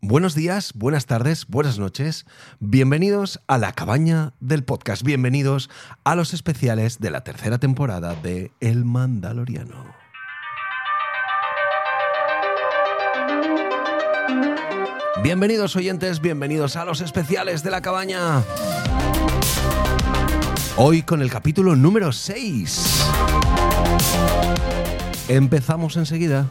Buenos días, buenas tardes, buenas noches. Bienvenidos a la cabaña del podcast. Bienvenidos a los especiales de la tercera temporada de El Mandaloriano. Bienvenidos oyentes, bienvenidos a los especiales de la cabaña. Hoy con el capítulo número 6. Empezamos enseguida.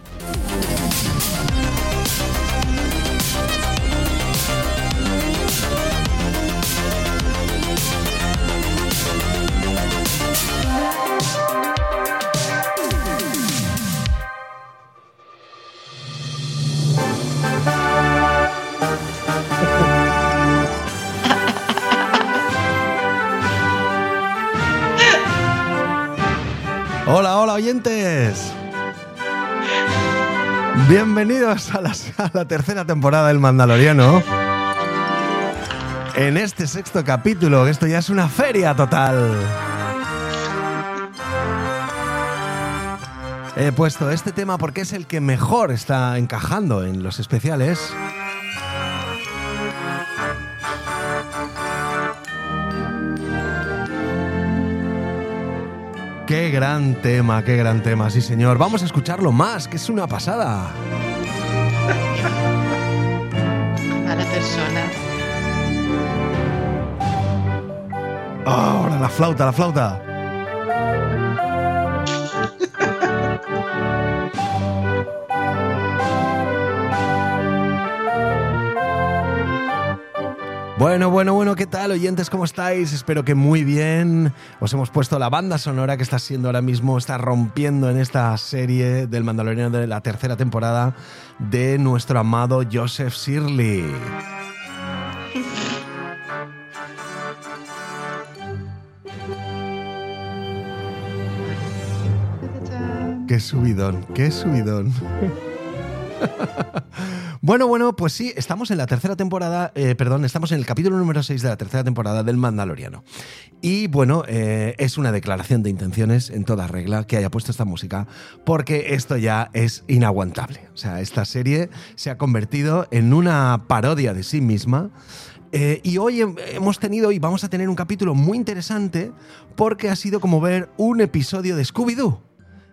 A la, tercera temporada del Mandaloriano. En este sexto capítulo, esto ya es una feria total. He puesto este tema porque es el que mejor está encajando en los especiales. Qué gran tema, qué gran tema, sí señor. Vamos a escucharlo más, que es una pasada. Mala persona. Ahora la flauta, la flauta. Bueno, bueno, bueno, ¿qué tal oyentes? ¿Cómo estáis? Espero que muy bien. Os hemos puesto la banda sonora que está siendo ahora mismo, está rompiendo en esta serie del Mandaloriano de la tercera temporada de nuestro amado Joseph Shirley. Qué subidón, qué subidón. Bueno, bueno, pues sí, estamos en la tercera temporada, eh, perdón, estamos en el capítulo número 6 de la tercera temporada del Mandaloriano. Y bueno, eh, es una declaración de intenciones en toda regla que haya puesto esta música, porque esto ya es inaguantable. O sea, esta serie se ha convertido en una parodia de sí misma. Eh, y hoy hemos tenido y vamos a tener un capítulo muy interesante porque ha sido como ver un episodio de Scooby-Doo.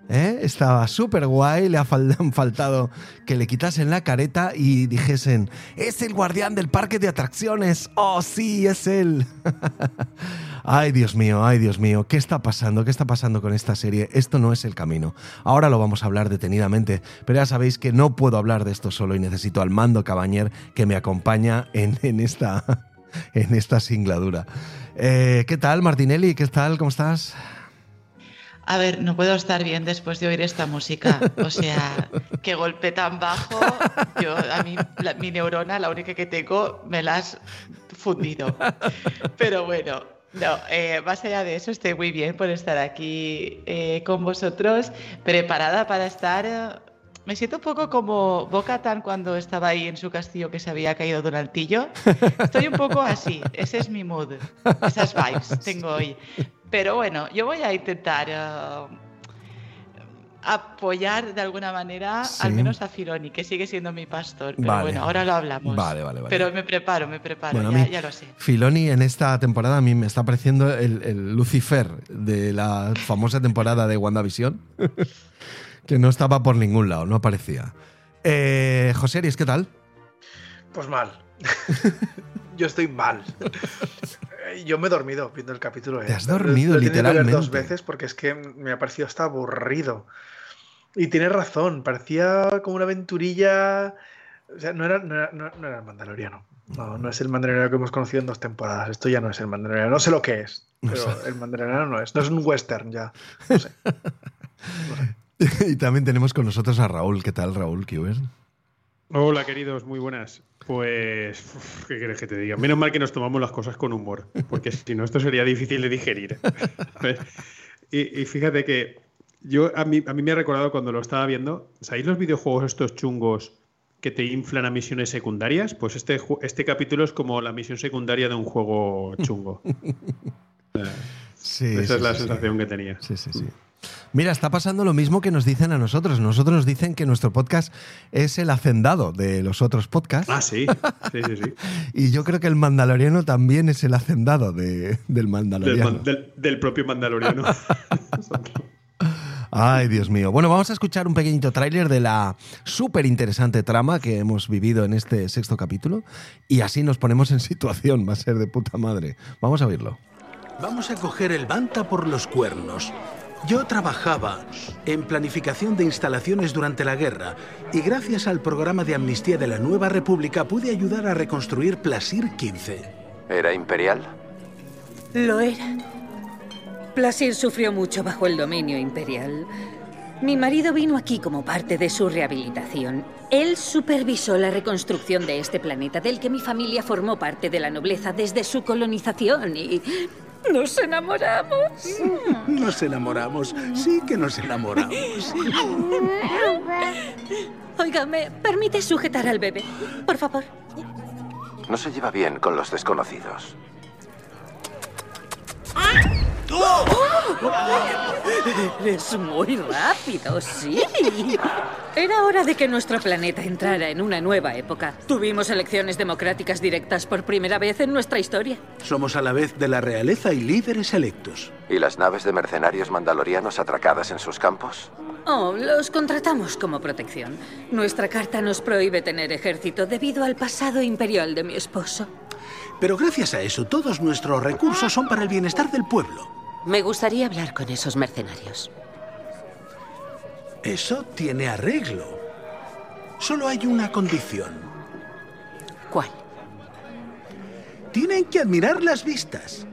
¿Eh? Estaba súper guay, le ha faltado que le quitasen la careta y dijesen, es el guardián del parque de atracciones, oh sí, es él. ay Dios mío, ay Dios mío, ¿qué está pasando? ¿Qué está pasando con esta serie? Esto no es el camino. Ahora lo vamos a hablar detenidamente, pero ya sabéis que no puedo hablar de esto solo y necesito al mando cabañer que me acompaña en, en esta, en esta singladura. Eh, ¿Qué tal, Martinelli? ¿Qué tal? ¿Cómo estás? A ver, no puedo estar bien después de oír esta música. O sea, qué golpe tan bajo. Yo, a mí, la, mi neurona, la única que tengo, me la has fundido. Pero bueno, no, eh, más allá de eso, estoy muy bien por estar aquí eh, con vosotros, preparada para estar. eh, me siento un poco como Boca-Tan cuando estaba ahí en su castillo que se había caído de un altillo. Estoy un poco así, ese es mi mood, esas vibes tengo hoy. Pero bueno, yo voy a intentar eh, apoyar de alguna manera Sí. al menos a Fironi, que sigue siendo mi pastor. Pero Vale. bueno, ahora lo hablamos. Vale, vale, vale. Pero me preparo, me preparo, Bueno, a ya, mí- ya lo sé. Filoni en esta temporada a mí me está pareciendo el, el Lucifer de la famosa temporada de WandaVision, que no estaba por ningún lado, no aparecía. Eh, José Aries, ¿qué tal? Pues mal. Yo estoy mal. Yo me he dormido viendo el capítulo. Te eh. has dormido, Lo tenido que ver literalmente. dos veces porque es que me ha parecido hasta aburrido. Y tienes razón, parecía como una aventurilla. O sea, no era, no era, no- no era el Mandaloriano. No, no es el Mandaloriano que hemos conocido en dos temporadas. Esto ya no es el Mandaloriano. No sé lo que es, No pero sé. el Mandaloriano no es. No es un western ya. No sé. y también tenemos con nosotros a Raúl. ¿Qué tal, Raúl Kiwer? Hola, queridos, muy buenas. Pues, uf, ¿qué quieres que te diga? Menos mal que nos tomamos las cosas con humor, porque si no, esto sería difícil de digerir. Y, y fíjate que yo a mí, a mí me ha recordado cuando lo estaba viendo, ¿sabéis los videojuegos estos chungos que te inflan a misiones secundarias? Pues este, este capítulo es como la misión secundaria de un juego chungo. Sí, Esa sí, es la sí, sí. sensación que tenía. Sí, sí, sí. Mira, está pasando lo mismo que nos dicen a nosotros. Nosotros nos dicen que nuestro podcast es el hacendado de los otros podcasts. Ah, sí. Sí, sí, sí. Y yo creo que el Mandaloriano también es el hacendado de- del Mandaloriano. man- del- del propio Mandaloriano. Ay, Dios mío. Bueno, vamos a escuchar un pequeñito tráiler de la súper interesante trama que hemos vivido en este sexto capítulo y así nos ponemos en situación. Va a ser de puta madre. Vamos a oírlo. Vamos a coger el Banta por los cuernos. Yo trabajaba en planificación de instalaciones durante la guerra y gracias al programa de amnistía de la Nueva República pude ayudar a reconstruir Plasir 15. ¿Era imperial? Lo era. Plasir sufrió mucho bajo el dominio imperial. Mi marido vino aquí como parte de su rehabilitación. Él supervisó la reconstrucción de este planeta del que mi familia formó parte de la nobleza desde su colonización y nos enamoramos. Nos enamoramos, sí que nos enamoramos. Oiga, ¿me permite sujetar al bebé? Por favor. No se lleva bien con los desconocidos. Es muy rápido, sí. Era hora de que nuestro planeta entrara en una nueva época. Tuvimos elecciones democráticas directas por primera vez en nuestra historia. Somos a la vez de la realeza y líderes electos. ¿Y las naves de mercenarios mandalorianos atracadas en sus campos? Oh, los contratamos como protección. Nuestra carta nos prohíbe tener ejército debido al pasado imperial de mi esposo. Pero gracias a eso, todos nuestros recursos son para el bienestar del pueblo. Me gustaría hablar con esos mercenarios. Eso tiene arreglo. Solo hay una condición. ¿Cuál? Tienen que admirar las vistas.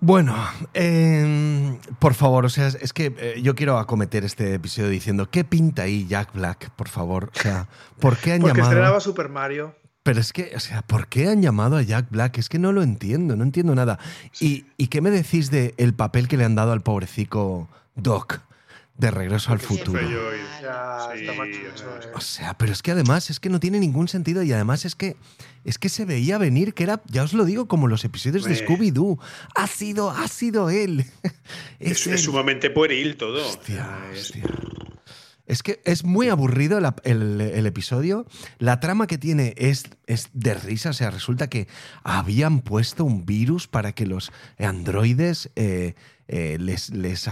Bueno, eh, por favor, o sea, es, que eh, yo quiero acometer este episodio diciendo, ¿qué pinta ahí Jack Black, por favor? O sea, ¿por qué han Porque llamado? estrenaba Super Mario. Pero es que, o sea, ¿por qué han llamado a Jack Black? Es que no lo entiendo, no entiendo nada. ¿Y, y qué me decís de el papel que le han dado al pobrecico Doc de Regreso al Futuro? Ya, Sí, está mal o sea, eh. O sea, pero es que además es que no tiene ningún sentido y además es que es que se veía venir que era, ya os lo digo, como los episodios de. Scooby-Doo. Ha sido, ha sido él. Es, él. es sumamente pueril todo. Hostia, hostia. Es que es muy aburrido el, episodio. La trama que tiene es, es de risa. O sea, resulta que habían puesto un virus para que los androides eh, eh, les, les,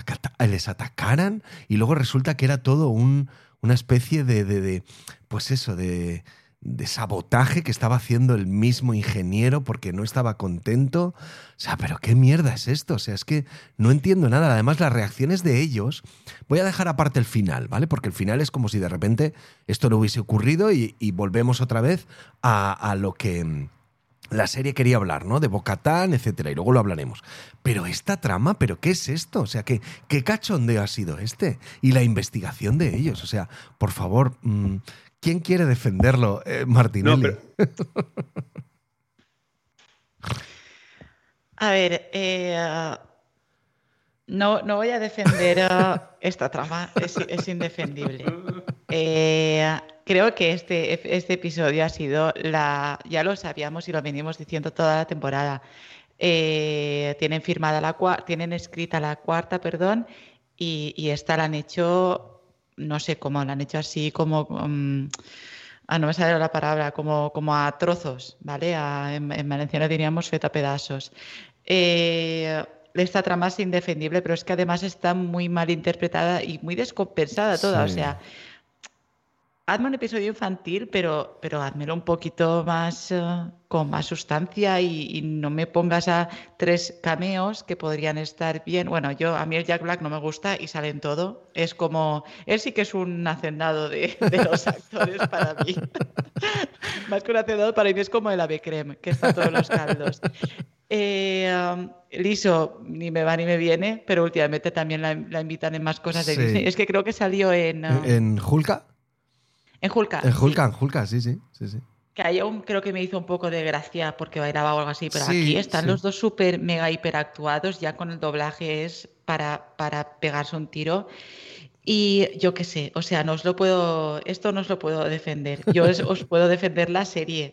les atacaran. Y luego resulta que era todo un- una especie de- de, Pues eso, de de sabotaje que estaba haciendo el mismo ingeniero porque no estaba contento. O sea, pero qué mierda es esto. O sea, es que no entiendo nada. Además, las reacciones de ellos. Voy a dejar aparte el final, ¿vale? Porque el final es como si de repente esto no hubiese ocurrido y, volvemos otra vez a, a lo que mm, la serie quería hablar, ¿no? De Bocatán, etcétera, y luego lo hablaremos. Pero esta trama, ¿pero qué es esto? O sea, ¿qué, qué cachondeo ha sido este? Y la investigación de ellos. O sea, por favor, mm, ¿quién quiere defenderlo, eh, Martinelli? No, pero- A ver, eh, no, no voy a defender eh, esta trama, es, es indefendible. Eh, creo que este, este episodio ha sido la. Ya lo sabíamos y lo venimos diciendo toda la temporada. Eh, tienen firmada la cua- tienen escrita la cuarta, perdón, y, y esta la han hecho, no sé cómo, la han hecho así como. mm, ah, no me sale la palabra, como, como a trozos, ¿vale? A- en, en valenciano diríamos feta pedazos. Eh, esta trama es indefendible, pero es que además está muy mal interpretada y muy descompensada toda. O Sí. sea, hazme un episodio infantil, pero, pero házmelo un poquito más eh, con más sustancia y, y no me pongas a tres cameos que podrían estar bien. Bueno, yo a mí el Jack Black no me gusta y sale en todo. Es como, él sí que es un hacendado de, de los actores para mí. más que un hacendado para mí es como el ave creme, que está en todos los caldos. Eh, um, Liso ni me va ni me viene, pero últimamente también la, la invitan en más cosas de Sí. Disney. Es que creo que salió en, uh, ¿En Hulka? En Hulka. En sí. Hulka, en Hulka, sí, sí, sí, sí. Que ahí aún creo que me hizo un poco de gracia porque bailaba o algo así, pero Sí, aquí están sí. los dos súper mega hiperactuados, ya con el doblaje es para, para pegarse un tiro. Y yo qué sé, o sea, no os lo puedo, esto no os lo puedo defender. Yo os, os puedo defender la serie,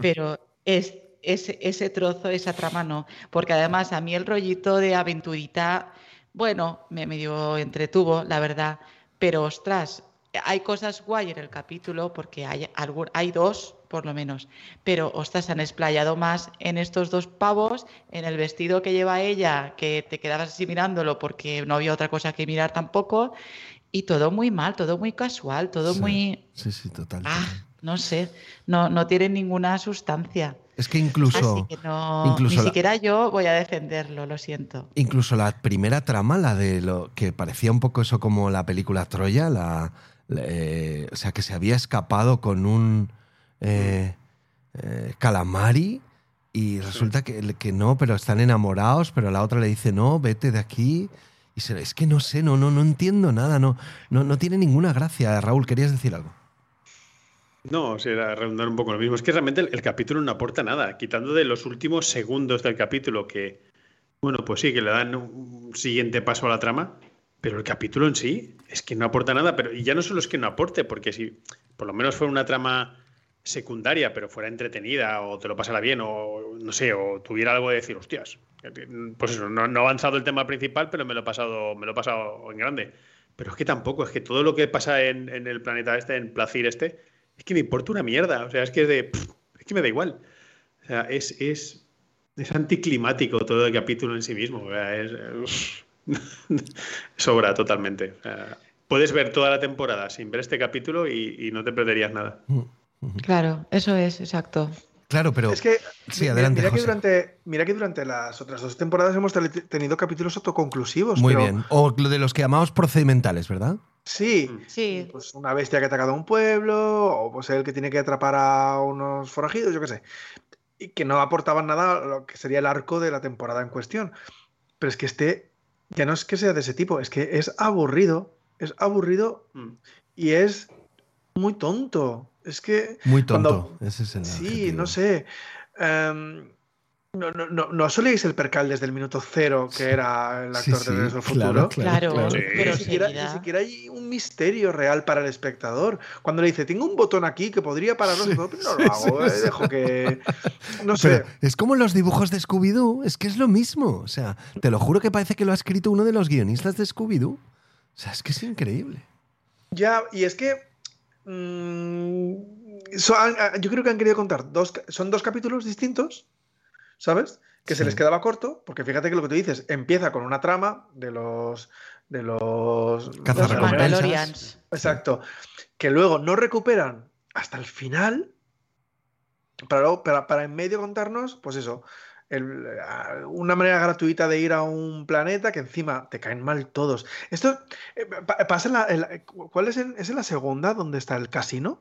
pero es ese, ese trozo, esa trama no. Porque además a mí el rollito de aventurita, bueno, me medio entretuvo, la verdad. Pero ostras, hay cosas guay en el capítulo porque hay, algún, hay dos por lo menos. Pero, ostras, se han explayado más en estos dos pavos, en el vestido que lleva ella, que te quedabas así mirándolo porque no había otra cosa que mirar tampoco. Y todo muy mal, todo muy casual, todo Sí, muy... Sí, sí, total. Ah, no sé, no, no tiene ninguna sustancia. Es que incluso, Así que no, incluso ni la- siquiera yo voy a defenderlo, lo siento. incluso la primera trama, la de lo que parecía un poco eso como la película Troya, la- eh, o sea, que se había escapado con un eh, eh, calamari y resulta que, que no, pero están enamorados, pero la otra le dice, no, vete de aquí. Y se, es que no sé, no, no, no entiendo nada, no, no, no tiene ninguna gracia. Raúl, ¿querías decir algo? No, o sea, era redundar un poco lo mismo. Es que realmente el, el capítulo no aporta nada, quitando de los últimos segundos del capítulo que, bueno, pues sí, que le dan un siguiente paso a la trama, pero el capítulo en sí es que no aporta nada, pero y ya no solo es que no aporte, porque si por lo menos fuera una trama secundaria, pero fuera entretenida o te lo pasara bien o no sé, o tuviera algo de decir, hostias, pues eso, no, ha avanzado el tema principal, pero me lo he pasado, me lo pasado en grande. Pero es que tampoco, es que todo lo que pasa en, en el planeta este, en Placir este, es que me importa una mierda. O sea, es que es de. pff, es que me da igual. O sea, es, es, es anticlimático todo el capítulo en sí mismo. O sea, es. sobra totalmente. Puedes ver toda la temporada sin ver este capítulo y, y no te perderías nada. Claro, eso es, exacto. Claro, pero... Es que, Sí, adelante, mira, que José. durante, mira que durante las otras dos temporadas hemos tenido capítulos autoconclusivos. Muy pero bien. O lo de los que llamamos procedimentales, ¿verdad? Sí, Sí, pues una bestia que ha atacado a un pueblo, o pues el que tiene que atrapar a unos forajidos, yo qué sé. Y que no aportaban nada a lo que sería el arco de la temporada en cuestión. Pero es que este ya no es que sea de ese tipo, es que es aburrido, es aburrido Mm. y es muy tonto. Es que Muy tonto. Cuando- Ese es el Sí, adjetivo. no sé. Em, no, no, no, no soléis el percal desde el minuto cero que era el actor sí, de Regreso al Futuro. claro, claro. Sí. pero Ni siquiera, ni seguida- siquiera hay un misterio real para el espectador. Cuando le dice, tengo un botón aquí que podría pararlo, Sí, pero no lo hago, sí, eh, sí. dejo que. No sé. Pero es como los dibujos de Scooby-Doo, es que es lo mismo. O sea, te lo juro que parece que lo ha escrito uno de los guionistas de Scooby-Doo. O sea, es que es increíble. Ya, y es que. mm, so- ah, yo creo que han querido contar dos. Son dos capítulos distintos, ¿sabes? Que se les quedaba corto, porque fíjate que lo que tú dices empieza con una trama de los. de los. Exacto. Que luego no recuperan hasta el final. Para, luego- para, para en medio contarnos, pues eso. el- ah, una manera gratuita de ir a un planeta que encima te caen mal todos. Esto eh, pa- pasa en la. en la- ¿Cuál es en, es en la segunda donde está el casino?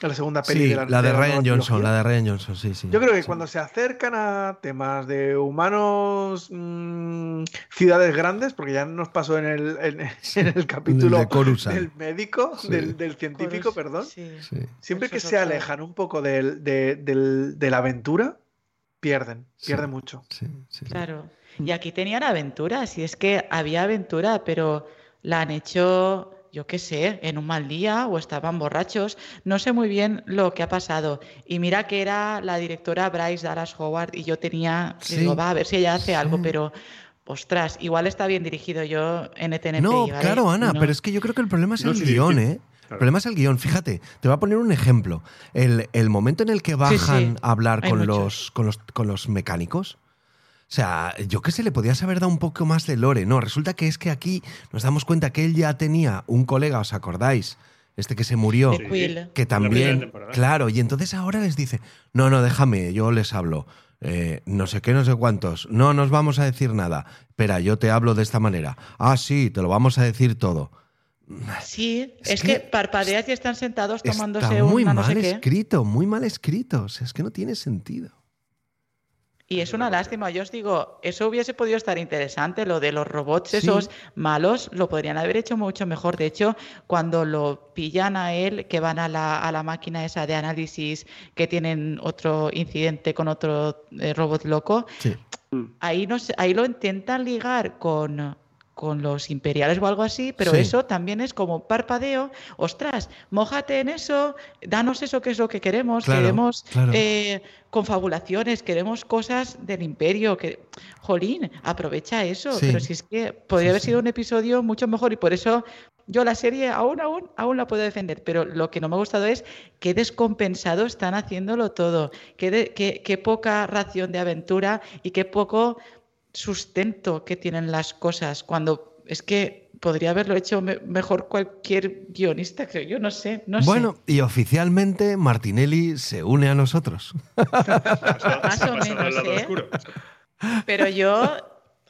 La segunda peli Sí, de la, la de la Ryan Johnson, trilogía. la de Ryan Johnson, sí, sí. Yo creo que Sí. cuando se acercan a temas de humanos, mm, ciudades grandes, porque ya nos pasó en el, en, en el capítulo de del médico, Sí. del, del científico, Corus- perdón. sí. Sí, Siempre que se alejan un poco del- de, del- de la aventura, pierden, Sí. pierden mucho. sí, sí. Claro. Y aquí tenían aventuras, y es que había aventura, pero la han hecho, yo qué sé, en un mal día o estaban borrachos. No sé muy bien lo que ha pasado. Y mira que era la directora Bryce Dallas Howard y yo tenía, Sí. digo, va a ver si ella hace algo, pero ostras, igual está bien dirigido yo en ETNP. No, ¿vale? claro, Ana, No. pero es que yo creo que el problema es No, el sí, guion, sí. ¿eh? El problema es el guion. Fíjate, te voy a poner un ejemplo. El, el momento en el que bajan sí, a hablar hay con los, con, los, con los mecánicos. O sea, yo qué sé, le podías haber dado un poco más de lore. No, resulta que es que aquí nos damos cuenta que él ya tenía un colega, ¿os acordáis? Este que se murió. Que también, claro, y entonces ahora les dice, no, no, déjame, yo les hablo. Eh, no sé qué, no sé cuántos. No nos vamos a decir nada. Espera, yo te hablo de esta manera. Ah, sí, te lo vamos a decir todo. Sí, Es es, que que, parpadeas y están sentados tomándose Está muy una no mal sé qué. escrito, muy mal escrito. O sea, es que no tiene sentido. Y es una lástima, yo os digo, eso hubiese podido estar interesante, lo de los robots Sí. esos malos, lo podrían haber hecho mucho mejor. De hecho, cuando lo pillan a él, que van a la, a la máquina esa de análisis, que tienen otro incidente con otro eh, robot loco, Sí. ahí, no sé- ahí lo intentan ligar con, con los imperiales o algo así, pero Sí. eso también es como parpadeo. Ostras, mójate en eso, danos eso que es lo que queremos. Claro, queremos claro. eh, confabulaciones, queremos cosas del imperio. Que, jolín, aprovecha eso. Sí. Pero si es que podría Sí, haber sido un episodio mucho mejor y por eso yo la serie aún, aún, aún la puedo defender. Pero lo que no me ha gustado es qué descompensado están haciéndolo todo. Qué, de- qué- qué poca ración de aventura y qué poco sustento que tienen las cosas cuando es que podría haberlo hecho me- mejor cualquier guionista, creo yo, no sé, no bueno, y oficialmente Martinelli se une a nosotros. Más o menos, ¿eh? Pero yo,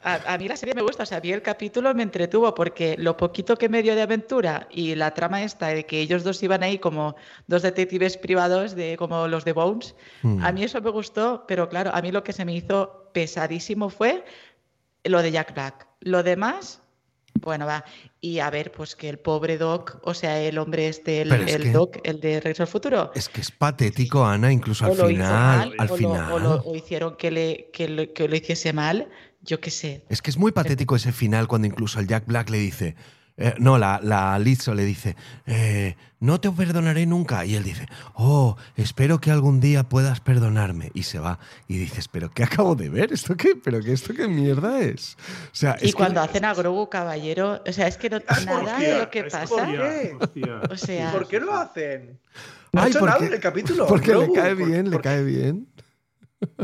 a, a mí la serie me gusta, o sea, vi el capítulo, me entretuvo porque lo poquito que me dio de aventura y la trama esta de que ellos dos iban ahí como dos detectives privados, de como los de Bones, Mm. a mí eso me gustó, pero claro, a mí lo que se me hizo pesadísimo fue lo de Jack Black. Lo demás, bueno, va. Y a ver, pues que el pobre Doc, o sea, el hombre este, el, es el que- Doc, el de Regreso al Futuro. Es que es patético, Ana, incluso al final. mal, al o, final. Lo, o, lo, o hicieron que, le, que, lo, que lo hiciese mal, yo qué sé. Es que es muy patético ese final cuando incluso el Jack Black le dice. eh, no, la, la Lizzo le dice, eh, no te perdonaré nunca. Y él dice, oh, espero que algún día puedas perdonarme. Y se va. Y dices, ¿pero qué acabo de ver? ¿Esto qué? ¿Pero qué esto qué mierda es? O sea, Y es que- cuando hacen a Grogu caballero, o sea, es que no, nada de lo que pasa. hostia, hostia. O sea, ¿Por qué lo hacen? No ha Ay, hecho porque- nada en el capítulo. Porque le Grogu, cae ¿por- bien, le por cae bien.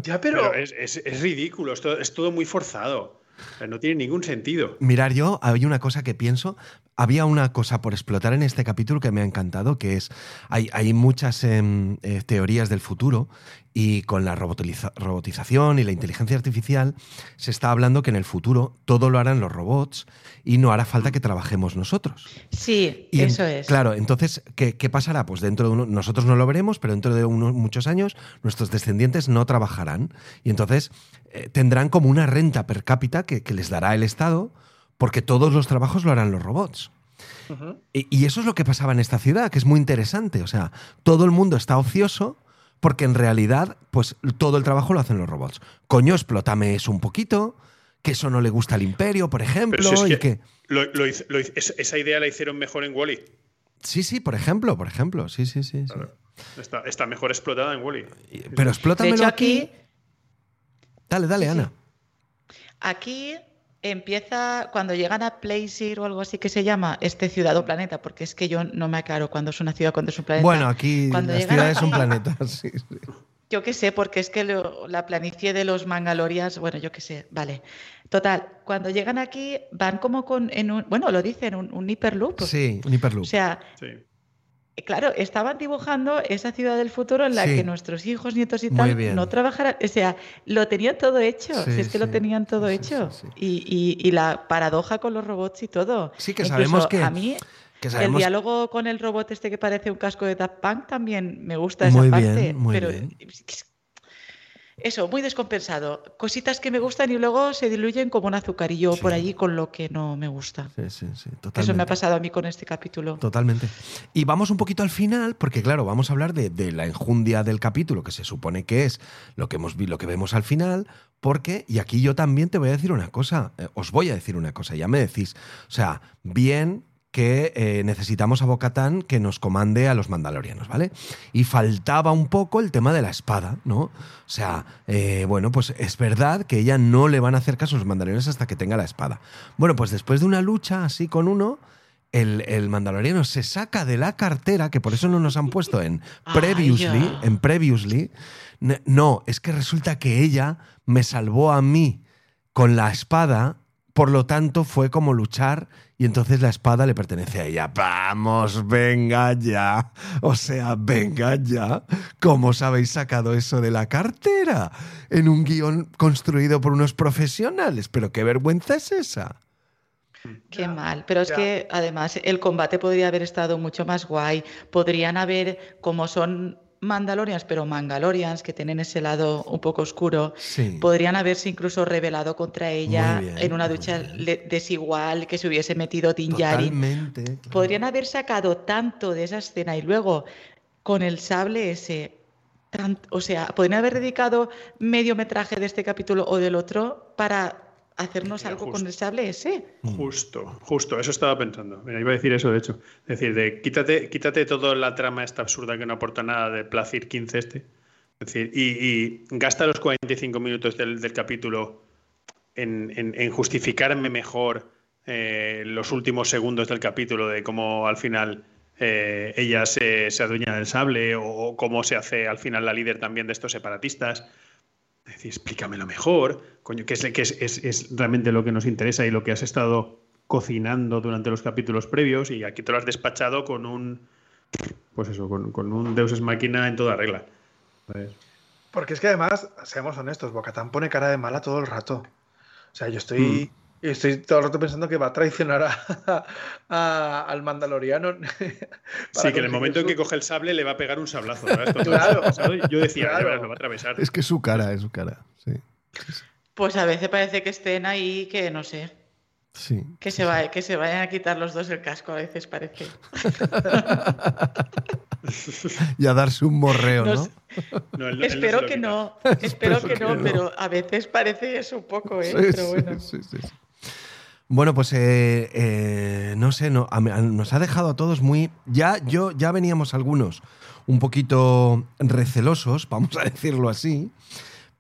Ya, pero. Pero es, es- es ridículo, es todo, es todo muy forzado. No tiene ningún sentido. Mirar, yo hay una cosa que pienso. Había una cosa por explotar en este capítulo que me ha encantado, que es, hay, hay muchas em, eh, teorías del futuro y con la robotiza- robotización y la inteligencia artificial se está hablando que en el futuro todo lo harán los robots y no hará falta que trabajemos nosotros. sí, Y en- eso es. Claro, entonces, ¿qué, qué pasará? Pues dentro de uno, nosotros no lo veremos, pero dentro de unos muchos años nuestros descendientes no trabajarán y entonces eh, tendrán como una renta per cápita que, que les dará el Estado porque todos los trabajos lo harán los robots. Y, y eso es lo que pasaba en esta ciudad, que es muy interesante. O sea, todo el mundo está ocioso porque en realidad, pues todo el trabajo lo hacen los robots. Coño, explótame eso un poquito, que eso no le gusta al imperio, por ejemplo, Pero si es y que que... lo- lo hizo- lo hizo- es- esa idea la hicieron mejor en Wally. Sí, sí, por ejemplo, por ejemplo, sí, sí, sí. sí. Está, está mejor explotada en Wally. Pero de explótamelo hecho, aquí. aquí, Dale, dale, Sí, sí. Ana. aquí empieza cuando llegan a Plaisir o algo así que se llama este ciudad o planeta, porque es que yo no me aclaro cuando es una ciudad, cuando es un planeta. Bueno, aquí Cuando las llegan ciudades son planetas. sí, sí. Yo qué sé, porque es que lo- la planicie de los mangalorias, bueno, yo qué sé, vale. Total, cuando llegan aquí van como con, en un, bueno, lo dicen, un, un hyperloop. Sí, un hiperloop. O sea, Sí. Claro, estaban dibujando esa ciudad del futuro en la Sí. que nuestros hijos, nietos y tal no trabajarán. O sea, lo tenían todo hecho. Sí, si es que lo tenían todo hecho. Y, y- y la paradoja con los robots y todo. Sí, que Incluso sabemos que- A mí, que el diálogo con el robot este que parece un casco de Daft Punk también me gusta esa Muy parte. bien, muy pero bien. Eso, muy descompensado. Cositas que me gustan y luego se diluyen como un azucarillo Sí. por allí con lo que no me gusta. Sí, sí, sí, totalmente. Eso me ha pasado a mí con este capítulo. Totalmente. Y vamos un poquito al final, porque claro, vamos a hablar de, de la enjundia del capítulo, que se supone que es lo que hemos lo que vemos al final, porque, y aquí yo también te voy a decir una cosa, eh, os voy a decir una cosa, ya me decís. O sea, bien que eh, necesitamos a Bocatán que nos comande a los mandalorianos, ¿vale? Y faltaba un poco el tema de la espada, ¿no? O sea, eh, bueno, pues es verdad que ella no le van a hacer caso a los mandalorianos hasta que tenga la espada. Bueno, pues después de una lucha así con uno, el, el mandaloriano se saca de la cartera, que por eso no nos han puesto en previously, en previously. No, es que resulta que ella me salvó a mí con la espada, por lo tanto fue como luchar y entonces la espada le pertenece a ella. Vamos, venga ya. O sea, venga ya. ¿Cómo os habéis sacado eso de la cartera? En un guion construido por unos profesionales. Pero qué vergüenza es esa. Qué mal. Pero es ya. que además el combate podría haber estado mucho más guay. Podrían haber, como son Mandalorians, pero Mangalorians, que tienen ese lado un poco oscuro, Sí. podrían haberse incluso rebelado contra ella bien, en una ducha desigual, que se hubiese metido Din claro. Podrían haber sacado tanto de esa escena y luego con el sable ese. tan- o sea, podrían haber dedicado medio metraje de este capítulo o del otro para hacernos Mira, algo justo. con el sable ese. Justo, justo, eso estaba pensando. Mira, iba a decir eso, de hecho. Es decir, de quítate, quítate toda la trama esta absurda que no aporta nada de Placir 15 este. Es decir, y, y gasta los 45 minutos del, del capítulo en, en- en justificarme mejor eh, los últimos segundos del capítulo de cómo al final eh, ella se, se adueña del sable o, o cómo se hace al final la líder también de estos separatistas. Es decir, explícamelo mejor, coño, que, es, que es, es- es realmente lo que nos interesa y lo que has estado cocinando durante los capítulos previos y aquí te lo has despachado con un, pues eso, con, con un Deus Ex Máquina en toda regla. ¿sabes? Porque es que además, seamos honestos, Bocatán pone cara de mala todo el rato. O sea, yo estoy, estoy todo el rato pensando que va a traicionar a- a- al mandaloriano. Sí, que en el momento en que coge el sable le va a pegar un sablazo. y Yo decía, Claro. lo va a atravesar. Es que es su cara, es su cara. Sí. Pues a veces parece que estén ahí, que no sé, Sí. que se, va, que se vayan a quitar los dos el casco, a veces parece. Y a darse un morreo, No Espero que no, espero Espero que que no, no. pero a veces parece eso un poco, ¿eh? Sí, pero sí, bueno. sí, sí, sí. Bueno, pues eh, eh, no sé, no, a- a- nos ha dejado a todos muy. Ya, yo, ya veníamos algunos un poquito recelosos, vamos a decirlo así,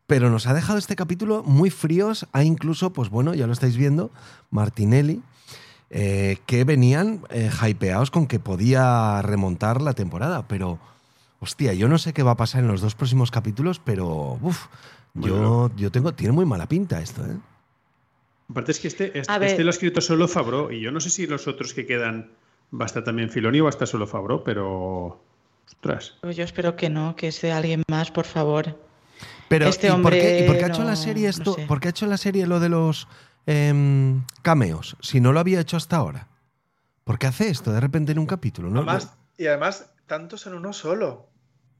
pero nos ha dejado este capítulo muy fríos. Hay incluso, pues bueno, ya lo estáis viendo, Martinelli, eh, que venían eh, hypeados con que podía remontar la temporada, pero hostia, yo no sé qué va a pasar en los dos próximos capítulos, pero uf, yo, yo tengo, tiene muy mala pinta esto, ¿eh? Aparte es que este, este, este lo ha escrito solo Fabro y yo no sé si los otros que quedan va a estar también Filoni o va a estar solo Fabro, pero... Ostras. Pues Yo espero que no, que sea alguien más, por favor. Pero, Este ¿y por qué, y por qué ha hombre hecho la serie no esto? sé. ¿Por qué ha hecho la serie lo de los em, cameos? Si no lo había hecho hasta ahora. ¿Por qué hace esto de repente en un capítulo? No, Además, y además, tantos en uno solo.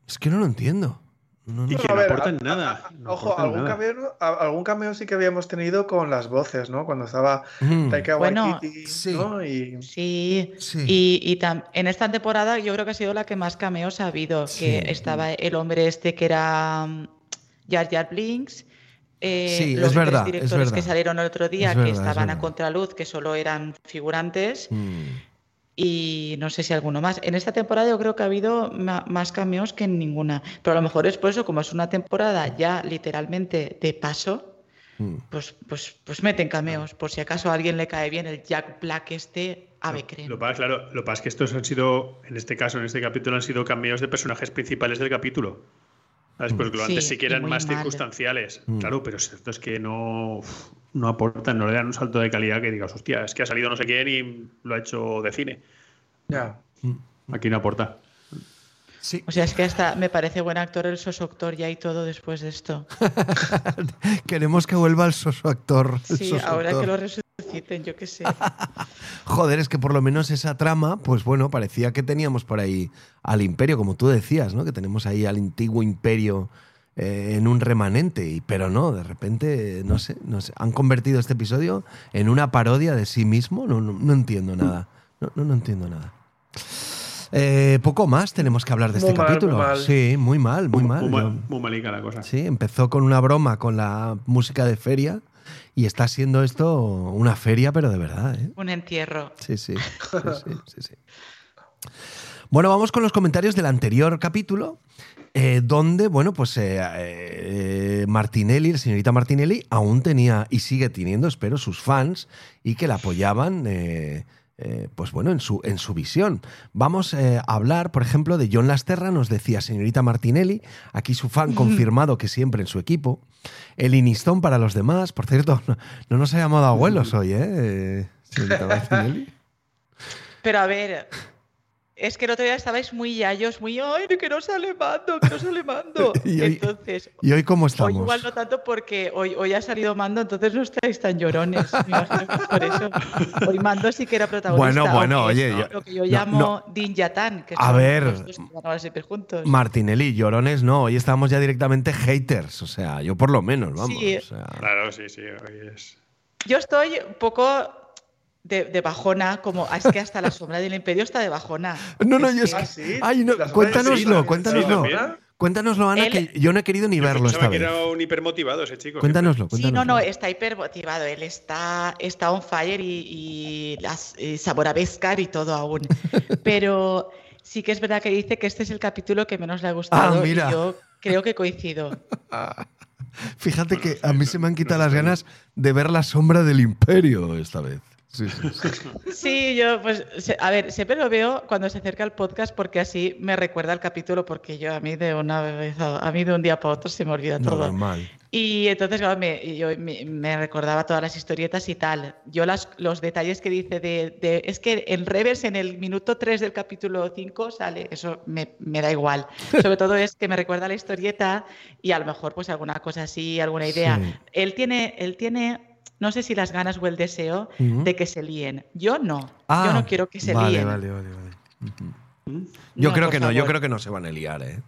es que no lo entiendo. No, no. Y que a no ver, aportan a- nada. no ojo, aportan algún nada. cameo, algún cameo sí que habíamos tenido con las voces, ¿no? Cuando estaba Mm. Taika Bueno, Waititi, sí. ¿no? Y Sí, Sí. y, y tam- en esta temporada yo creo que ha sido la que más cameos ha habido, Sí. que estaba el hombre este que era mm, Jar Jar Blinks, eh, Sí, los es verdad, es directores que salieron el otro día, Es que verdad, es estaban a contraluz, que solo eran figurantes, Mm. Y no sé si alguno más. En esta temporada yo creo que ha habido más cameos que en ninguna, pero a lo mejor es por eso, como es una temporada ya literalmente de paso, Mm. pues, pues, pues meten cameos, por si acaso a alguien le cae bien el Jack Black este, ave Lo creen. que pasa, claro, lo que pasa es que estos han sido, en este caso, en este capítulo, han sido cameos de personajes principales del capítulo. ¿Sabes? Pues que lo Sí, antes sí que eran más mal. circunstanciales. Mm. Claro, pero cierto es que no, no aportan, no le dan un salto de calidad que digas, hostia, es que ha salido no sé quién y lo ha hecho de cine. ya. Aquí no aporta. Sí. O sea, es que hasta me parece buen actor el sosoctor ya y todo después de esto. Queremos que vuelva el soso actor. el Sí, soso ahora actor. que lo yo qué sé. Joder, es que por lo menos esa trama, pues bueno, parecía que teníamos por ahí al imperio, como tú decías, ¿no? Que tenemos ahí al antiguo imperio eh, en un remanente, y, pero no, de repente, no sé, no sé, han convertido este episodio en una parodia de sí mismo, no, no, no entiendo nada, no, no, no entiendo nada. Eh, poco más tenemos que hablar de Muy este mal, capítulo. muy. Sí, muy mal, muy mal. Muy, mal- muy malica la cosa. Sí, empezó con una broma con la música de feria y está siendo esto una feria, pero de verdad, ¿eh? Un entierro. Sí, sí. sí, sí, sí, sí. Bueno, vamos con los comentarios del anterior capítulo, eh, donde, bueno, pues eh, eh, Martinelli, la señorita Martinelli, aún tenía y sigue teniendo, espero, sus fans y que la apoyaban. Eh, pues bueno, en su, en su visión. Vamos eh, a hablar, por ejemplo, de John Lasterra, nos decía señorita Martinelli, aquí su fan confirmado que siempre en su equipo. El Inistón para los demás, por cierto, no, no nos ha llamado abuelos hoy, ¿eh? eh señorita Martinelli. Pero a ver, es que el otro día estabais muy yayos, muy, ay, que no sale mando, que no sale mando. Y hoy- Entonces, ¿Y hoy cómo hoy estamos? igual no tanto porque hoy, hoy ha salido mando, entonces no estáis tan llorones. Me imagino que es por eso. Hoy mando sí que era protagonista. Bueno, bueno, oye, yo- Lo que yo no, amo no. Din Yatan, que A ver, los dos que van siempre juntos. Martinelli, llorones no, hoy estamos ya directamente haters, o sea, yo por lo menos, vamos. Sí. o sea. Claro, sí, sí. hoy es- Yo estoy un poco de, de bajona, como ah, es que hasta la sombra del imperio está de bajona. No, no, yo es que- Ah, sí. Ay, no, cuéntanoslo, cuéntanoslo. Cuéntanoslo, Ana, Él- que yo no he querido ni Yo verlo pensaba esta que vez. era un hipermotivado ese chico. Cuéntanoslo, Sí, no, no, está hipermotivado. Él está, está on fire y, y las, y sabor a pescar y todo aún. Pero sí que es verdad que dice que este es el capítulo que menos le ha gustado. Ah, mira. Y yo creo que coincido. Fíjate que a mí se me han quitado las ganas de ver la sombra del imperio esta vez. Sí, sí, sí. Sí, yo, pues, a ver, siempre lo veo cuando se acerca el podcast porque así me recuerda el capítulo porque yo a mí de una vez, a mí de un día para otro se me olvida todo. Normal. Y entonces, claro, me, yo, me, me recordaba todas las historietas y tal. Yo las, los detalles que dice de, de- Es que en reverse, en el minuto 3 del capítulo 5 sale, eso me, me da igual. Sobre todo es que me recuerda la historieta y a lo mejor pues alguna cosa así, alguna idea. Sí. Él tiene, él tiene, no sé si las ganas o el deseo de que se líen. Yo no. yo Ah, no quiero que se vale, líen. Vale, vale, vale. Ujú. Yo No, creo que no, yo creo que no se van a liar, ¿eh?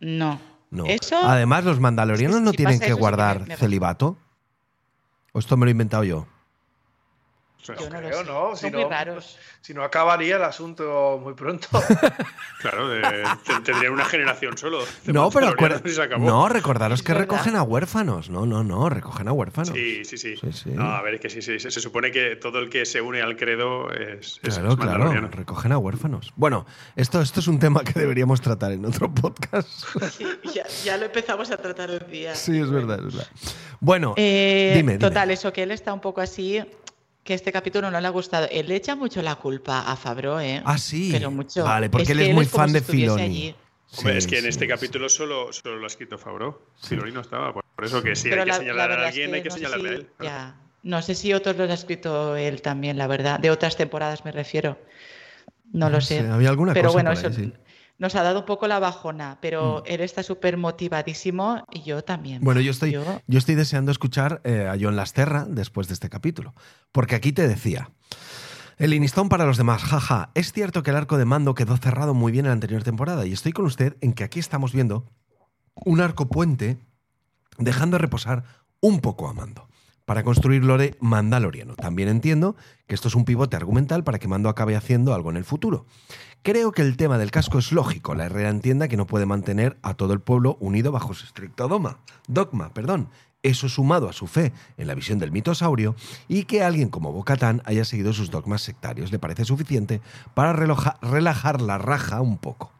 No. No. Eso, Además, los mandalorianos no si tienen que eso, sí que guardar me- me- celibato. ¿O esto me lo he inventado yo? Yo no creo. ¿no? Son Si muy no, raros. Si no acabaría el asunto muy pronto. Claro, de- te- tendrían una generación solo. No, pero mandalorianos acuer- y se acabó. no, recordaros que recogen a huérfanos. No, no, no, recogen a huérfanos. Sí, sí, sí. Sí, sí. No, a ver, es que sí, sí. Se, se supone que todo el que se une al credo es, Claro, es claro, recogen a huérfanos. Bueno, esto, esto es un tema que deberíamos tratar en otro podcast. Sí, ya, ya lo empezamos a tratar un día. Sí, es verdad, es verdad. Bueno, Eh, dime, dime. Total, eso que él está un poco así, que este capítulo no le ha gustado. Él le echa mucho la culpa a Fabro, ¿eh? Ah, sí. Pero mucho. Vale, porque él es muy fan si de estuviese Filoni. allí. Hombre, Sí, es que en sí, este sí. capítulo solo, solo lo ha escrito Fabro. Filoni no estaba. Por, eso que si Pero hay que la- la señalar a alguien, hay que no señalarle a si- él. ya. No sé si otros los ha escrito él también, la verdad. De otras temporadas me refiero. No lo sé. sé, había alguna pero cosa bueno, por ahí, eso sí. Nos ha dado un poco la bajona, pero Mm. él está súper motivadísimo y yo también. Bueno, yo estoy, Yo- yo estoy deseando escuchar eh, a John Lasterra después de este capítulo. Porque aquí te decía. El inistón para los demás, jaja. Es cierto que el arco de mando quedó cerrado muy bien en la anterior temporada y estoy con usted en que aquí estamos viendo un arco puente dejando reposar un poco a Mando para construir lore mandaloriano. También entiendo que esto es un pivote argumental para que Mando acabe haciendo algo en el futuro. Creo que el tema del casco es lógico. La Herrera entienda que no puede mantener a todo el pueblo unido bajo su estricto dogma. Dogma, perdón. Eso sumado a su fe en la visión del mitosaurio y que alguien como Bocatán haya seguido sus dogmas sectarios le parece suficiente para relajar la raja un poco.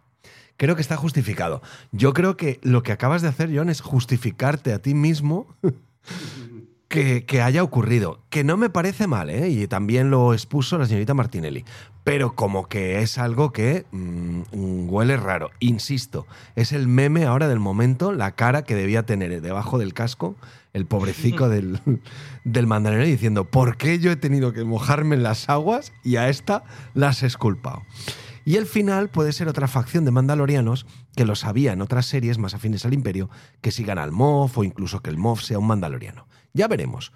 Creo que está justificado. Yo creo que lo que acabas de hacer, John, es justificarte a ti mismo que, haya ocurrido. Que no me parece mal, ¿eh? Y también lo expuso la señorita Martinelli. Pero como que es algo que mm, mm, huele raro. Insisto, es el meme ahora del momento, la cara que debía tener debajo del casco el pobrecico del, del diciendo, ¿por qué yo he tenido que mojarme en las aguas y a esta las he esculpado? Y el final puede ser otra facción de mandalorianos que lo sabía en otras series más afines al imperio, que sigan al Moff o incluso que el Moff sea un mandaloriano. Ya veremos.